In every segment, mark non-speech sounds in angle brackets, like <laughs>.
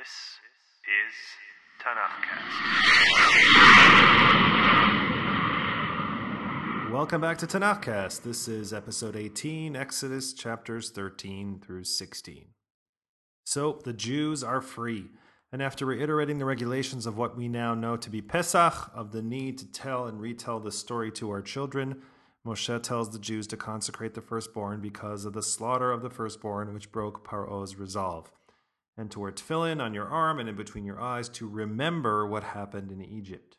This is Tanakhcast. Welcome back to Tanakhcast. This is episode 18, Exodus chapters 13 through 16. So the Jews are free, and after reiterating the regulations of what we now know to be Pesach, of the need to tell and retell the story to our children, Moshe tells the Jews to consecrate the firstborn because of the slaughter of the firstborn which broke Paro's resolve, and to wear tefillin on your arm and in between your eyes to remember what happened in Egypt.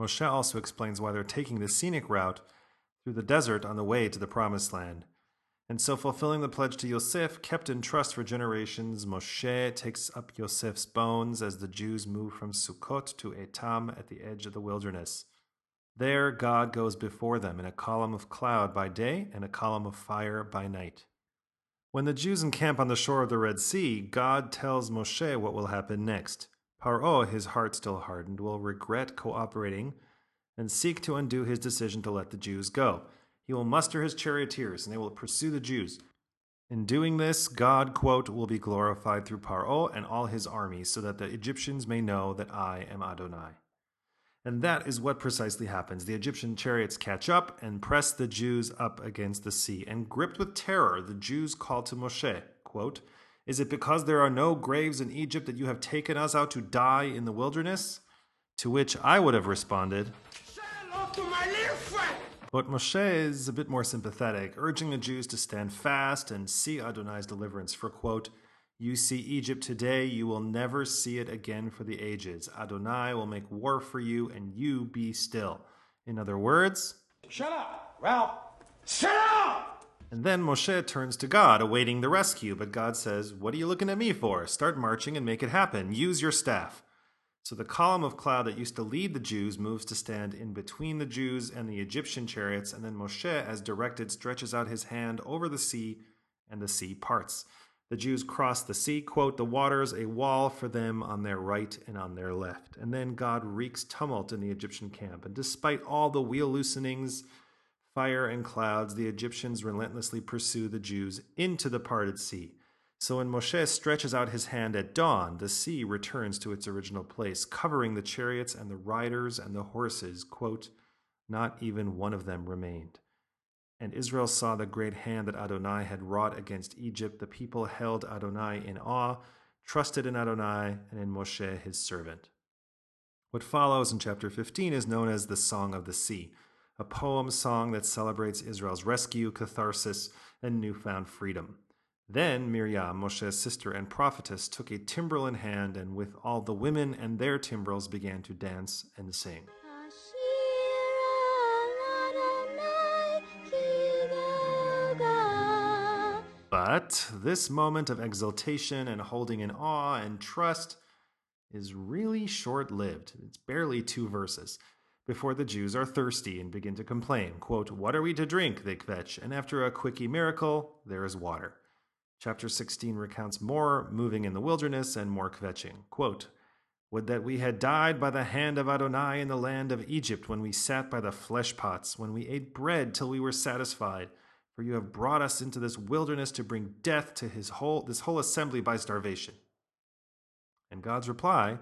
Moshe also explains why they're taking the scenic route through the desert on the way to the Promised Land. And so, fulfilling the pledge to Yosef, kept in trust for generations, Moshe takes up Yosef's bones as the Jews move from Sukkot to Etam at the edge of the wilderness. There, God goes before them in a column of cloud by day and a column of fire by night. When the Jews encamp on the shore of the Red Sea, God tells Moshe what will happen next. Paro, his heart still hardened, will regret cooperating and seek to undo his decision to let the Jews go. He will muster his charioteers, and they will pursue the Jews. In doing this, God, quote, will be glorified through Paro and all his armies, so that the Egyptians may know that I am Adonai. And that is what precisely happens. The Egyptian chariots catch up and press the Jews up against the sea. And gripped with terror, the Jews call to Moshe, quote, Is it because there are no graves in Egypt that you have taken us out to die in the wilderness? To which I would have responded, but Moshe is a bit more sympathetic, urging the Jews to stand fast and see Adonai's deliverance. For, quote, You see Egypt today, you will never see it again for the ages. Adonai will make war for you, and you be still. In other words, Shut up, Ralph! Shut up! and then Moshe turns to God, awaiting the rescue. But God says, What are you looking at me for? Start marching and make it happen. Use your staff. So the column of cloud that used to lead the Jews moves to stand in between the Jews and the Egyptian chariots, and then Moshe, as directed, stretches out his hand over the sea, and the sea parts. The Jews cross the sea, quote, the waters a wall for them on their right and on their left. And then God wreaks tumult in the Egyptian camp, and despite all the wheel loosenings, fire and clouds, the Egyptians relentlessly pursue the Jews into the parted sea. So when Moshe stretches out his hand at dawn, the sea returns to its original place, covering the chariots and the riders and the horses. Quote, Not even one of them remained. And Israel saw the great hand that Adonai had wrought against Egypt. The people held Adonai in awe, trusted in Adonai and in Moshe his servant. What follows in chapter 15 is known as the Song of the Sea, a poem song that celebrates Israel's rescue, catharsis, and newfound freedom. Then Miriam, Moshe's sister and prophetess, took a timbrel in hand, and with all the women and their timbrels began to dance and sing. But this moment of exultation and holding in awe and trust is really short lived. It's barely two verses. Before the Jews are thirsty and begin to complain, quote, What are we to drink? they kvetch, and after a quickie miracle, there is water. Chapter 16 recounts more moving in the wilderness and more kvetching. Quote, Would that we had died by the hand of Adonai in the land of Egypt, when we sat by the flesh pots, when we ate bread till we were satisfied. For you have brought us into this wilderness to bring death to his whole, this whole assembly by starvation. And God's reply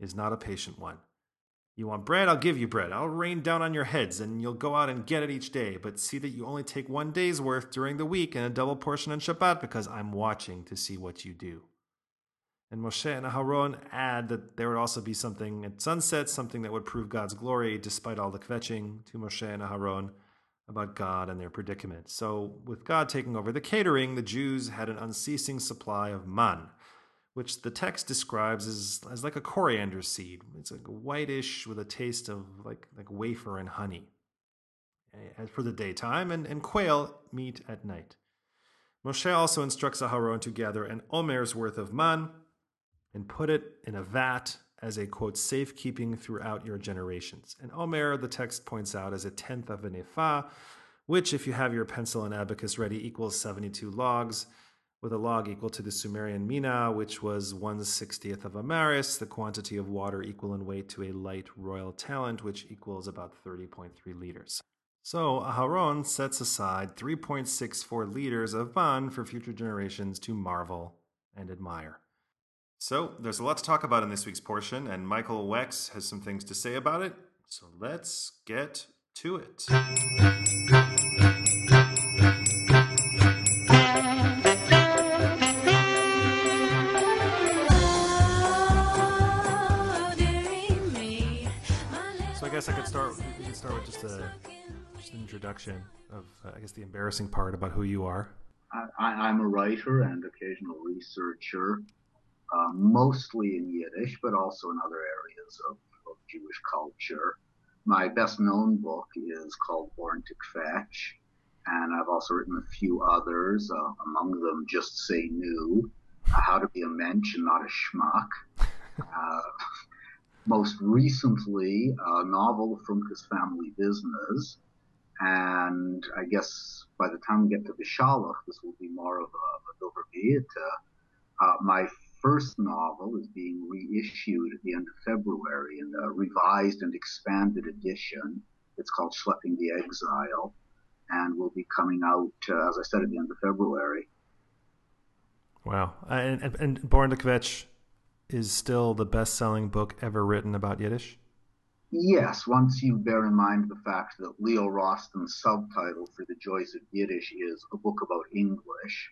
is not a patient one. You want bread? I'll give you bread. I'll rain down on your heads, and you'll go out and get it each day. But see that you only take one day's worth during the week and a double portion on Shabbat, because I'm watching to see what you do. And Moshe and Aharon add that there would also be something at sunset, something that would prove God's glory, despite all the kvetching to Moshe and Aharon about God and their predicament. So, with God taking over the catering, the Jews had an unceasing supply of man which the text describes as, as like a coriander seed. It's like whitish with a taste of like, like wafer and honey eh, as for the daytime, and, and quail meat at night. Moshe also instructs Aharon to gather an omer's worth of man and put it in a vat as a quote safekeeping throughout your generations. And omer, the text points out, is a tenth of an ephah, which, if you have your pencil and abacus ready, equals 72 logs with a log equal to the Sumerian mina, which was 160th of a maris, the quantity of water equal in weight to a light royal talent, which equals about 30.3 liters. So Aharon sets aside 3.64 liters of man for future generations to marvel and admire. So, there's a lot to talk about in this week's portion, and Michael Wex has some things to say about it. So, let's get to it. So, I guess I could start. We could start with just a just an introduction of, uh, I guess, the embarrassing part about who you are. I, I'm a writer and occasional researcher, uh, mostly in Yiddish, but also in other areas of, of Jewish culture. My best known book is called Born to Kvetch, and I've also written a few others, uh, among them Just Say Nu, uh, How to Be a Mensch and Not a Schmuck. <laughs> Uh, most recently, a novel from his family business, and I guess by the time we get to the Shalach, this will be more of a, a Dover Uh, my first novel is being reissued at the end of February in a revised and expanded edition. It's called Shlepping the Exile and will be coming out, uh, as I said, at the end of February. Wow. And, and, and Born to Kvetch is still the best selling book ever written about Yiddish? Yes, once you bear in mind the fact that Leo Rosten's subtitle for The Joys of Yiddish is a book about English,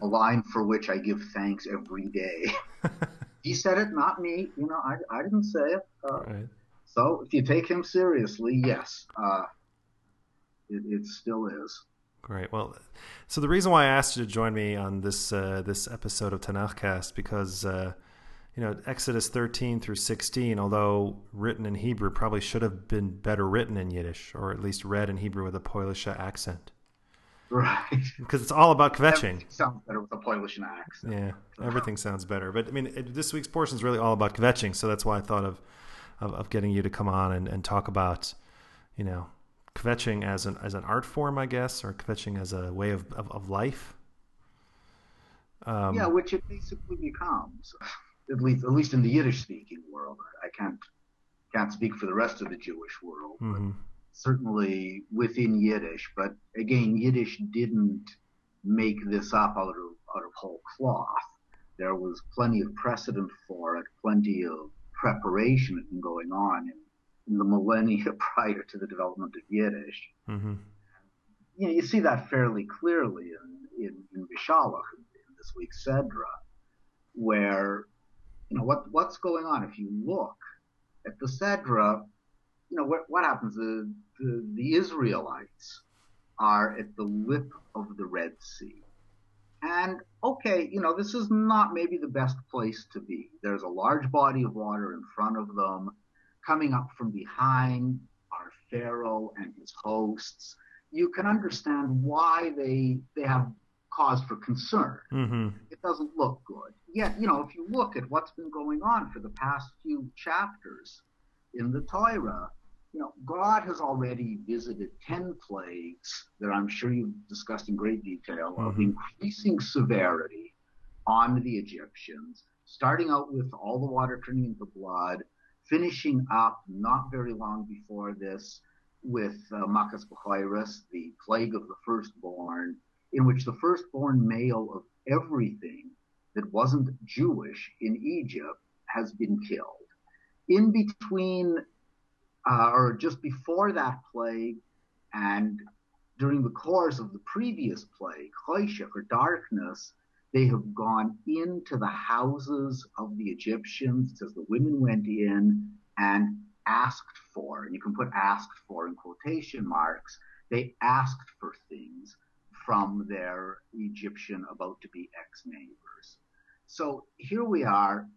a <laughs> line for which I give thanks every day. <laughs> he said it, not me. You know, I, I didn't say it. Uh, right. So if you take him seriously, yes, uh, it, it still is. Great. Well, so the reason why I asked you to join me on this uh, this episode of Tanakhcast because uh, you know, Exodus 13 through 16, although written in Hebrew, probably should have been better written in Yiddish, or at least read in Hebrew with a Polish accent. Right. <laughs> Because it's all about kvetching. Everything sounds better with a Polish accent. Yeah, everything sounds better. But I mean, it, this week's portion is really all about kvetching, so that's why I thought of, of, of getting you to come on and, and talk about, you know, kvetching as an as an art form, I guess, or kvetching as a way of, of, of life. Um, yeah, which it basically becomes <laughs> at least at least in the Yiddish speaking world. I can't can't speak for the rest of the Jewish world, mm-hmm. but certainly within Yiddish. But again, Yiddish didn't make this up out of out of whole cloth. There was plenty of precedent for it, plenty of preparation had been going on in, in the millennia <laughs> prior to the development of Yiddish. Mm-hmm. You know, you see that fairly clearly in in, in, in this week's Sedra, where you know, what, what's going on? If you look at the Sedra, you know, what, what happens? The, the, the Israelites are at the lip of the Red Sea. And okay, you know, this is not maybe the best place to be. There's a large body of water in front of them. Coming up from behind are Pharaoh and his hosts. You can understand why they they have cause for concern. Mm-hmm. It doesn't look good yet, you know, if you look at what's been going on for the past few chapters in the Torah, you know, God has already visited 10 plagues that I'm sure you've discussed in great detail mm-hmm. of increasing severity on the Egyptians, starting out with all the water turning into blood, finishing up not very long before this with uh, Makas the plague of the firstborn, in which the firstborn male of everything that wasn't Jewish in Egypt has been killed. In between, uh, or just before that plague, and during the course of the previous plague, Choshech or darkness, they have gone into the houses of the Egyptians. It says the women went in and asked for, and you can put asked for in quotation marks, they asked for things from their Egyptian about to be ex neighbors. So here we are,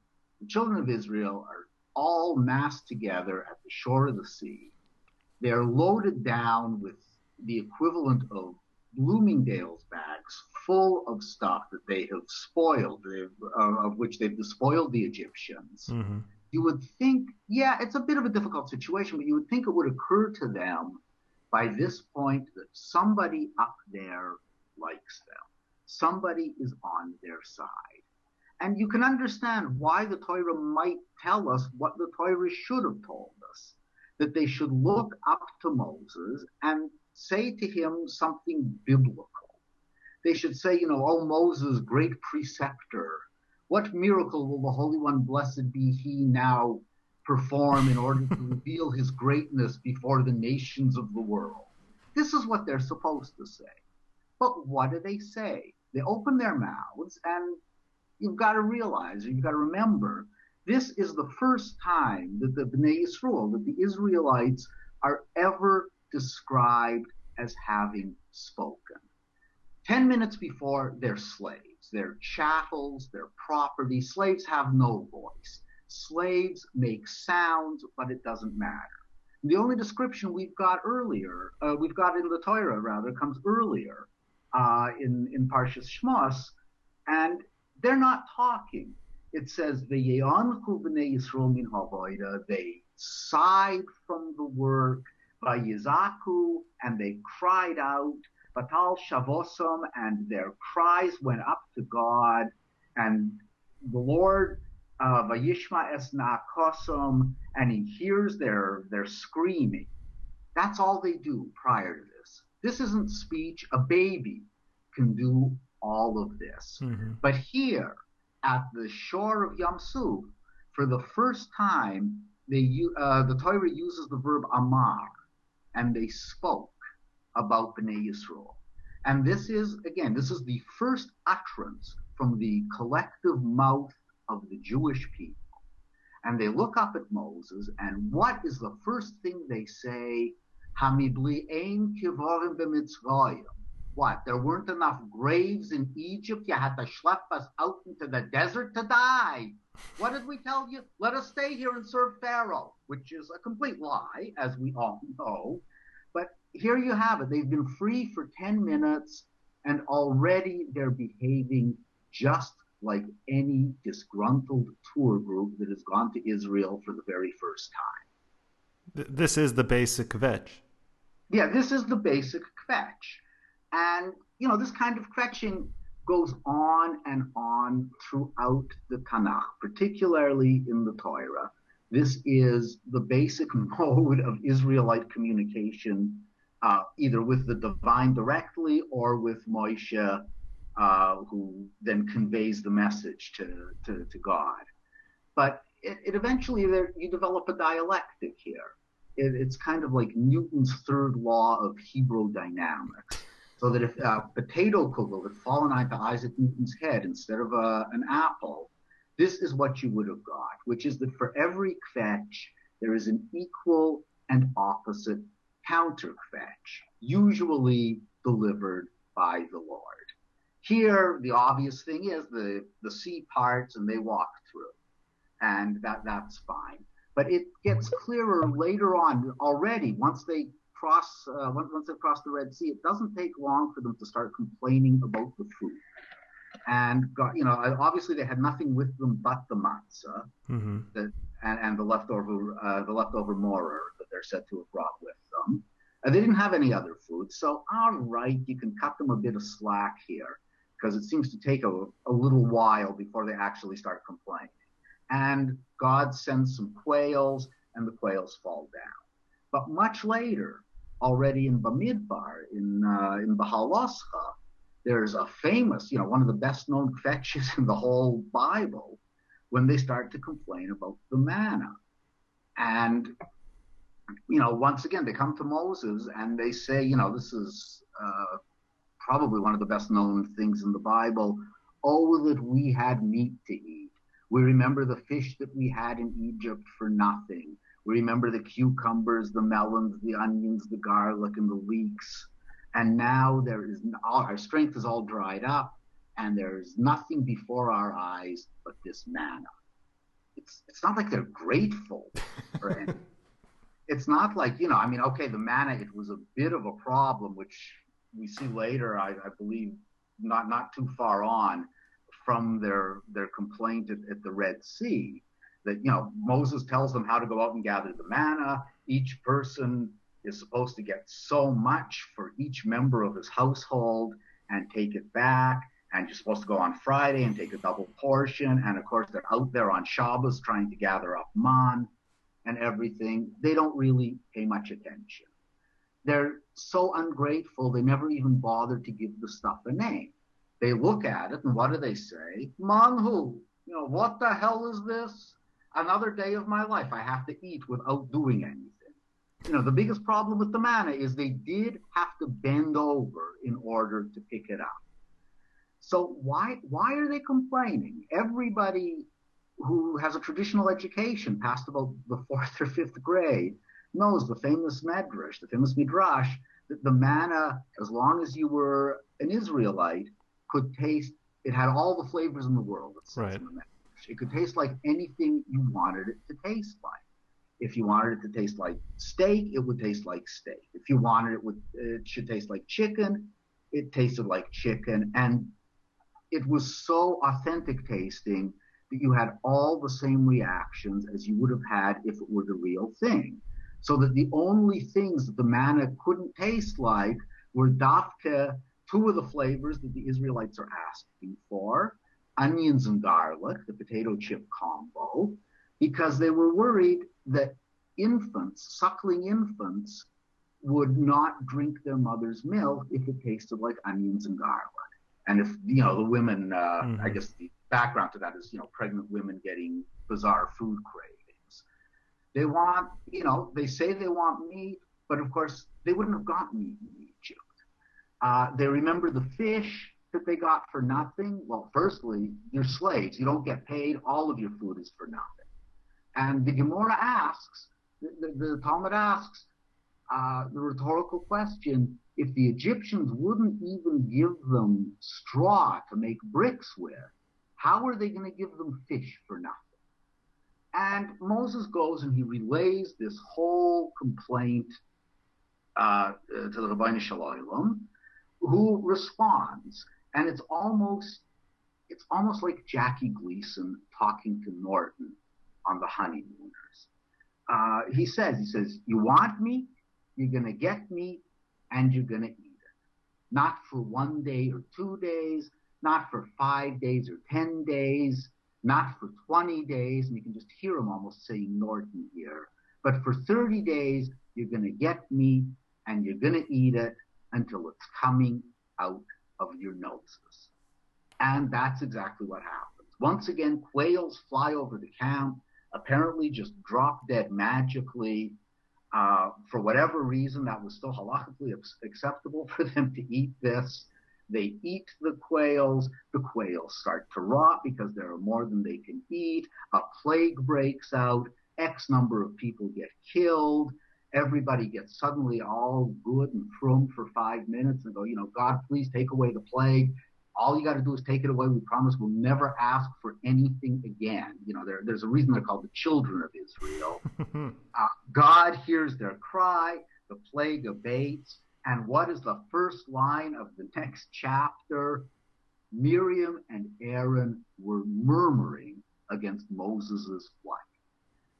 the children of Israel are all massed together at the shore of the sea. They're loaded down with the equivalent of Bloomingdale's bags full of stuff that they have spoiled, uh, of which they've despoiled the Egyptians. Mm-hmm. You would think, yeah, it's a bit of a difficult situation, but you would think it would occur to them by this point that somebody up there likes them. Somebody is on their side. And you can understand why the Torah might tell us what the Torah should have told us that they should look up to Moses and say to him something biblical. They should say, you know, oh, Moses, great preceptor, What miracle will the Holy One, blessed be He, now perform in order to reveal His greatness before the nations of the world? This is what they're supposed to say. But what do they say? They open their mouths, and you've got to realize, or you've got to remember, this is the first time that the Bnei Yisrael, that the Israelites, are ever described as having spoken. Ten minutes before, they're slaves. They're chattels, they're property. Slaves have no voice. Slaves make sounds, but it doesn't matter. The only description we've got earlier, uh, we've got in the Torah rather, comes earlier uh, in in Parshas Shmos, and they're not talking. It says the Yisrael min havoida. They sighed from the work by Yizaku, and they cried out. Batal Shavosom, and their cries went up to God, and the Lord uh, Vayishma Esna Kosom, and he hears their their screaming. That's all they do prior to this. This isn't speech. A baby can do all of this. Mm-hmm. But here, at the shore of Yam Suf, for the first time, they uh, the Torah uses the verb amar, and they spoke about Bnei Yisrael. And this is again, this is the first utterance from the collective mouth of the Jewish people. And they look up at Moses, and what is the first thing they say? Hamibli ein. What? There weren't enough graves in Egypt. You had to schlep us out into the desert to die. What did we tell you? Let us stay here and serve Pharaoh, which is a complete lie, as we all know. But here you have it. They've been free for 10 minutes, and already they're behaving just like any disgruntled tour group that has gone to Israel for the very first time. This is the basic kvetch. Yeah, this is the basic kvetch. And, you know, this kind of kvetching goes on and on throughout the Tanakh, particularly in the Torah. This is the basic <laughs> mode of Israelite communication, uh, either with the divine directly or with Moshe, uh, who then conveys the message to, to, to God. But it, it eventually, there, you develop a dialectic here. It, it's kind of like Newton's third law of Hebrew dynamics so that if a potato kugel had fallen onto Isaac Newton's head instead of a, an apple, this is what you would have got, which is that for every kvetch, there is an equal and opposite counter kvetch, usually delivered by the Lord. Here, the obvious thing is the, the sea parts and they walk through, and that, that's fine. But it gets clearer later on already once they cross uh, once, once they cross the Red Sea, it doesn't take long for them to start complaining about the food. And got, you know, obviously they had nothing with them but the matzah, mm-hmm. that, and, and the leftover uh, the leftover maror that they're said to have brought with them. Uh, they didn't have any other food, so all right, you can cut them a bit of slack here because it seems to take a, a little while before they actually start complaining. And God sends some quails, and the quails fall down. But much later, already in Bamidbar, in uh, in Beha'aloscha, there's a famous, you know, one of the best known kvetches in the whole Bible, when they start to complain about the manna, and you know, once again they come to Moses and they say, you know, this is uh, probably one of the best known things in the Bible. Oh, that we had meat to eat. We remember the fish that we had in Egypt for nothing We remember the cucumbers, the melons, the onions, the garlic, and the leeks. And now there is all, our strength is all dried up, and there is nothing before our eyes but this manna. It's it's not like they're grateful for anything. <laughs> it's not like you know. I mean, okay, the manna it was a bit of a problem, which we see later. I, I believe not not too far on from their their complaint at, at the Red Sea that you know Moses tells them how to go out and gather the manna. Each person is supposed to get so much for each member of his household and take it back. And you're supposed to go on Friday and take a double portion. And of course, they're out there on Shabbos trying to gather up man and everything. They don't really pay much attention. They're so ungrateful, they never even bother to give the stuff a name. They look at it and what do they say? Manhu, You know, what the hell is this? Another day of my life I have to eat without doing anything. You know, the biggest problem with the manna is they did have to bend over in order to pick it up. So why why are they complaining? Everybody who has a traditional education past about the fourth or fifth grade knows the famous medrash, the famous midrash, that the manna, as long as you were an Israelite, could taste. It had all the flavors in the world. right. It could taste like anything you wanted it to taste like. If you wanted it to taste like steak, it would taste like steak. If you wanted it would it should taste like chicken, it tasted like chicken. And it was so authentic tasting that you had all the same reactions as you would have had if it were the real thing. So that the only things that the manna couldn't taste like were dafka, two of the flavors that the Israelites are asking for, onions and garlic, the potato chip combo, because they were worried that infants, suckling infants, would not drink their mother's milk if it tasted like onions and garlic. And if, you know, the women, uh, mm-hmm. I guess the background to that is, you know, pregnant women getting bizarre food cravings. They want, you know, they say they want meat, but of course they wouldn't have gotten meat in Egypt. Uh, they remember the fish that they got for nothing. Well, firstly, you're slaves. You don't get paid. All of your food is for nothing. And the Gemara asks, the, the, the Talmud asks, uh, the rhetorical question, if the Egyptians wouldn't even give them straw to make bricks with, how are they going to give them fish for nothing? And Moses goes and he relays this whole complaint uh, to the Ribbono Shel Olam, who responds, and it's almost it's almost like Jackie Gleason talking to Norton on the honeymooners. Uh, he says, he says, you want me, you're gonna get me, and you're gonna eat it. Not for one day or two days, not for five days or 10 days, not for 20 days, and you can just hear him almost saying Norton here, but for 30 days, you're going to get meat and you're going to eat it until it's coming out of your noses. And that's exactly what happens. Once again, quails fly over the camp, apparently just drop dead magically. Uh, for whatever reason, that was still halachically acceptable <laughs> for them to eat this. They eat the quails. The quails start to rot because there are more than they can eat. A plague breaks out. X number of people get killed. Everybody gets suddenly all good and frum for five minutes and go, you know, God, please take away the plague. All you got to do is take it away. We promise we'll never ask for anything again. You know, there, there's a reason they're called the children of Israel. <laughs> uh, God hears their cry. The plague abates and what is the first line of the next chapter? Miriam and Aaron were murmuring against Moses' wife.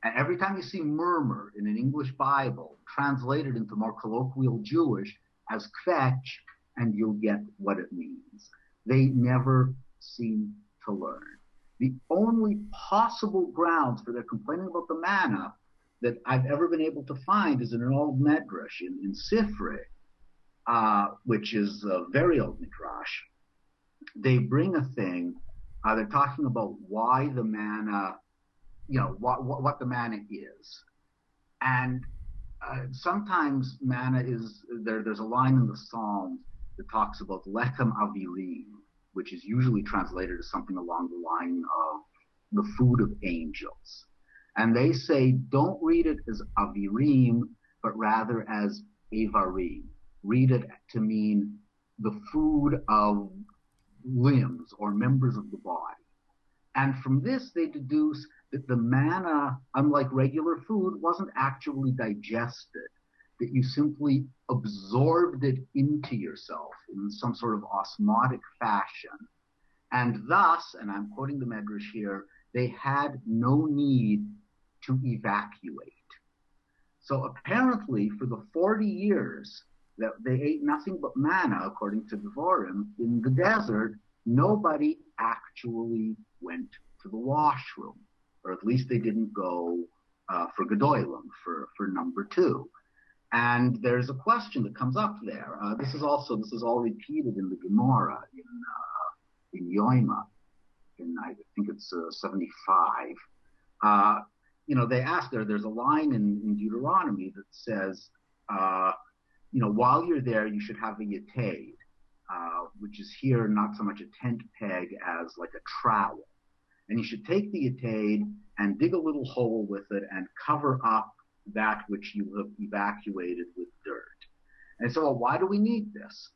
And every time you see murmur in an English Bible, translated into more colloquial Jewish as kvetch, and you'll get what it means. They never seem to learn. The only possible grounds for their complaining about the manna that I've ever been able to find is in an old medrash in, in Sifrei, uh, which is a very old midrash, they bring a thing. Uh, they're talking about why the manna, you know, what, what, what the manna is, and uh, sometimes manna is there. There's a line in the Psalms that talks about lechem avirim, which is usually translated as something along the line of the food of angels. And they say don't read it as avirim, but rather as avarim read it to mean the food of limbs or members of the body. And from this, they deduce that the manna, unlike regular food, wasn't actually digested, that you simply absorbed it into yourself in some sort of osmotic fashion. And thus, and I'm quoting the Medrash here, they had no need to evacuate. So apparently, for the 40 years that they ate nothing but manna, according to Devarim, in the desert, nobody actually went to the washroom, or at least they didn't go uh, for Gedolim, for, for number two. And there's a question that comes up there. Uh, this is also this is all repeated in the Gemara in uh, in Yoima. in I think it's uh, 75. Uh, you know, they ask there. There's a line in, in Deuteronomy that says, uh, you know, while you're there, you should have a yatade, uh, which is here not so much a tent peg as like a trowel, and you should take the yatade and dig a little hole with it and cover up that which you have evacuated with dirt. And so, well, why do we need this?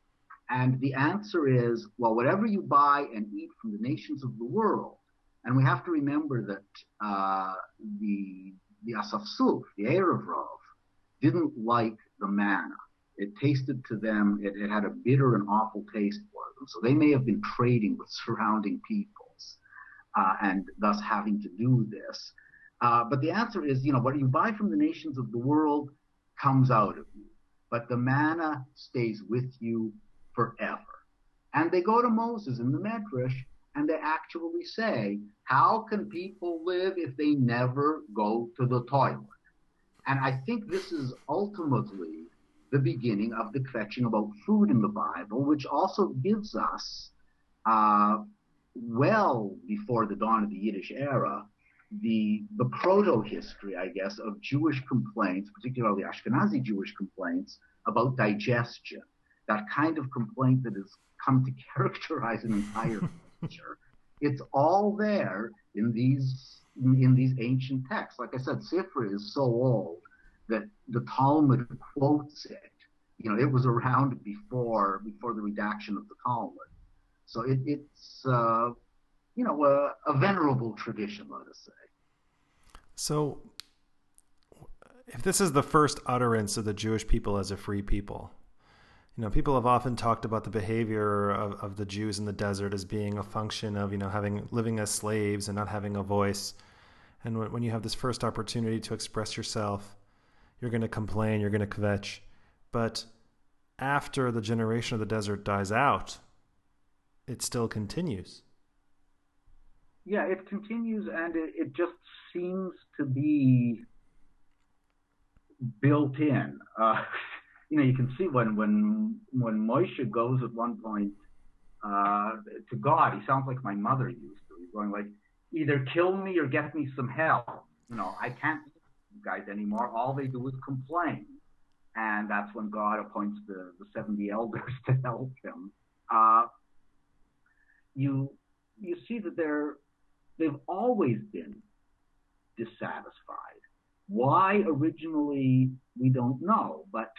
And the answer is, well, whatever you buy and eat from the nations of the world, and we have to remember that uh, the the Asafsuf, the Erev Rav, didn't like the manna. It tasted to them, it, it, had a bitter and awful taste for them. So they may have been trading with surrounding peoples uh, and thus having to do this. Uh, but the answer is, you know, what you buy from the nations of the world comes out of you, but the manna stays with you forever. And they go to Moses in the Medrash and they actually say, how can people live if they never go to the toilet? And I think this is ultimately the beginning of the kvetching about food in the Bible, which also gives us, uh, well before the dawn of the Yiddish era, the the proto history, I guess, of Jewish complaints, particularly Ashkenazi Jewish complaints about digestion. That kind of complaint that has come to characterize an entire <laughs> culture. It's all there in these in these ancient texts. Like I said, Sifra is so old that the Talmud quotes it. You know, it was around before before the redaction of the Talmud. So it, it's uh, you know a, a venerable tradition, let us say. So, if this is the first utterance of the Jewish people as a free people, you know, people have often talked about the behavior of, of the Jews in the desert as being a function of, you know, having living as slaves and not having a voice. And when, when you have this first opportunity to express yourself, you're going to complain, you're going to kvetch. But after the generation of the desert dies out, it still continues. Yeah, it continues, and it, it just seems to be built in. Uh, <laughs> you know, you can see when when when Moshe goes at one point uh, to God, he sounds like my mother used to. He's going like, either kill me or get me some help. You know, I can't guys anymore. All they do is complain, and that's when God appoints the the seventy elders <laughs> to help him. Uh, you you see that they're they've always been dissatisfied. Why originally we don't know, but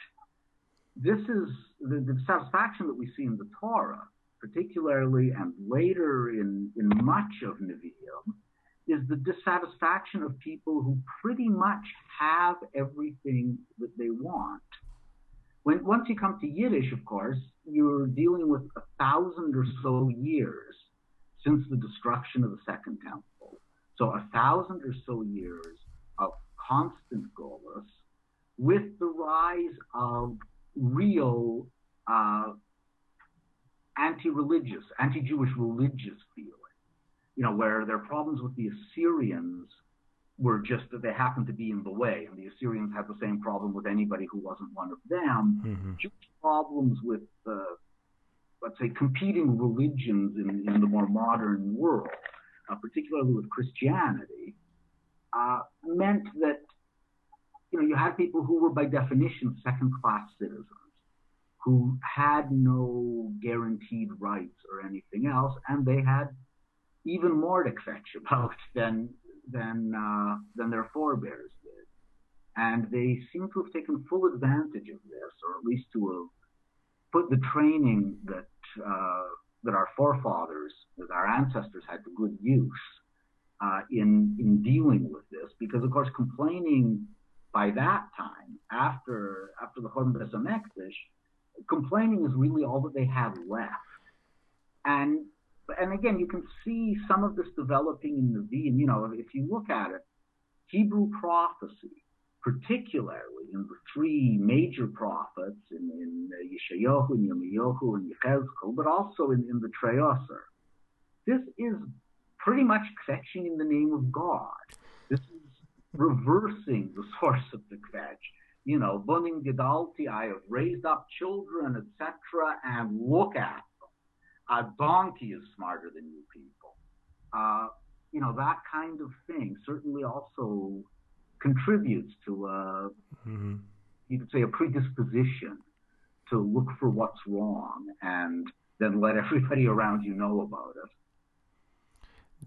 this is the, the dissatisfaction that we see in the Torah, particularly and later in, in much of Nevi'im, is the dissatisfaction of people who pretty much have everything that they want. When once you come to Yiddish, of course, you're dealing with a thousand or so years since the destruction of the Second Temple. So a thousand or so years of constant golus with the rise of real uh, anti-religious, anti-Jewish religious feeling. You know, where their problems with the Assyrians were just that they happened to be in the way, and the Assyrians had the same problem with anybody who wasn't one of them. Mm-hmm. Jewish problems with, uh, let's say, competing religions in, in the more modern world, uh, particularly with Christianity, uh, meant that you know you had people who were by definition second-class citizens who had no guaranteed rights or anything else, and they had even more kvetch <laughs> about than than uh, than their forebears did. And they seem to have taken full advantage of this, or at least to have put the training that uh, that our forefathers, that our ancestors had to good use uh, in in dealing with this. Because of course, complaining by that time, after after the Churban Beis Hamikdash, complaining is really all that they have left. And and again, you can see some of this developing in the Nevi'im. You know, if you look at it, Hebrew prophecy, particularly in the three major prophets, in, in uh, Yeshayahu, and Yirmiyahu, and Yechezkel, but also in, in the Treoser, this is pretty much kvetching in the name of God. This is reversing the <laughs> source of the kvetch you know, Bunim Gedalti, I have raised up children, etc., and look at A donkey is smarter than you people. uh, you know, that kind of thing certainly also contributes to, uh, mm-hmm. you could say, a predisposition to look for what's wrong and then let everybody around you know about it.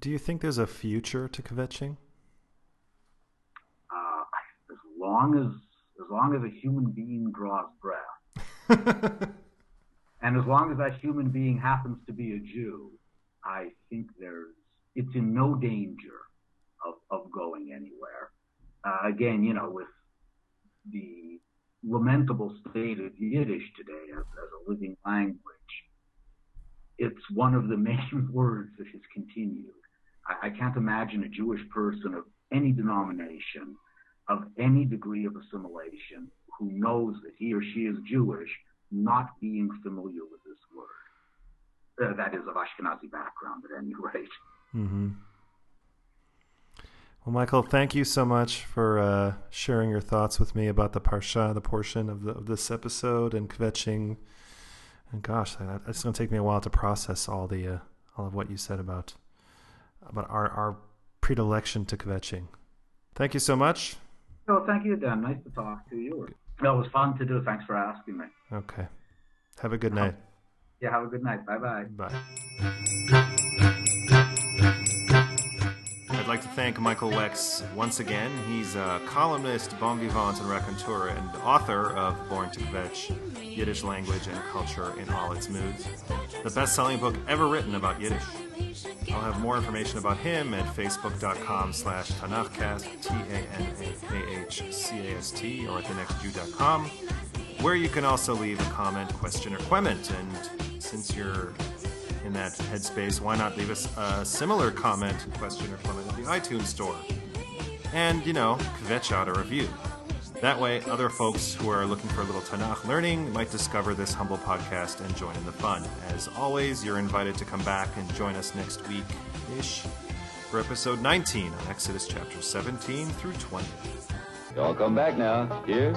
Do you think there's a future to kvetching? Uh, as long as as long as a human being draws breath, <laughs> and as long as that human being happens to be a Jew, I think there's it's in no danger of, of going anywhere. Uh, again, you know, with the lamentable state of Yiddish today as, as a living language, it's one of the <laughs> main words that has continued. I, I can't imagine a Jewish person of any denomination, of any degree of assimilation, who knows that he or she is Jewish, not being familiar with this word. Uh, that is of Ashkenazi background, at any <laughs> rate. Mm-hmm. Well, Michael, thank you so much for uh, sharing your thoughts with me about the parsha, the portion of, the, of this episode, and kvetching. And gosh, it's going to take me a while to process all the uh, all of what you said about about our, our predilection to kvetching. Thank you so much. Well, thank you, Dan. Nice to talk to you. That was fun to do. Thanks for asking me. Okay. Have a good night. Yeah, have a good night. Bye-bye. Bye. I'd like to thank Michael Wex once again. He's a columnist, bon vivant, and raconteur, and author of Born to Kvetch, Yiddish Language and Culture in All Its Moods, the best-selling book ever written about Yiddish. I'll have more information about him at facebook.com slash T-A-N-A-K-H-C-A-S-T, or at thenextjew.com, where you can also leave a comment, question, or comment. And since you're in that headspace, why not leave us a similar comment, question, or comment at the iTunes store? And, you know, kvetch out a review. That way, other folks who are looking for a little Tanakh learning might discover this humble podcast and join in the fun. As always, you're invited to come back and join us next week ish for episode 19 on Exodus chapter 17 through 20. Y'all come back now. Here.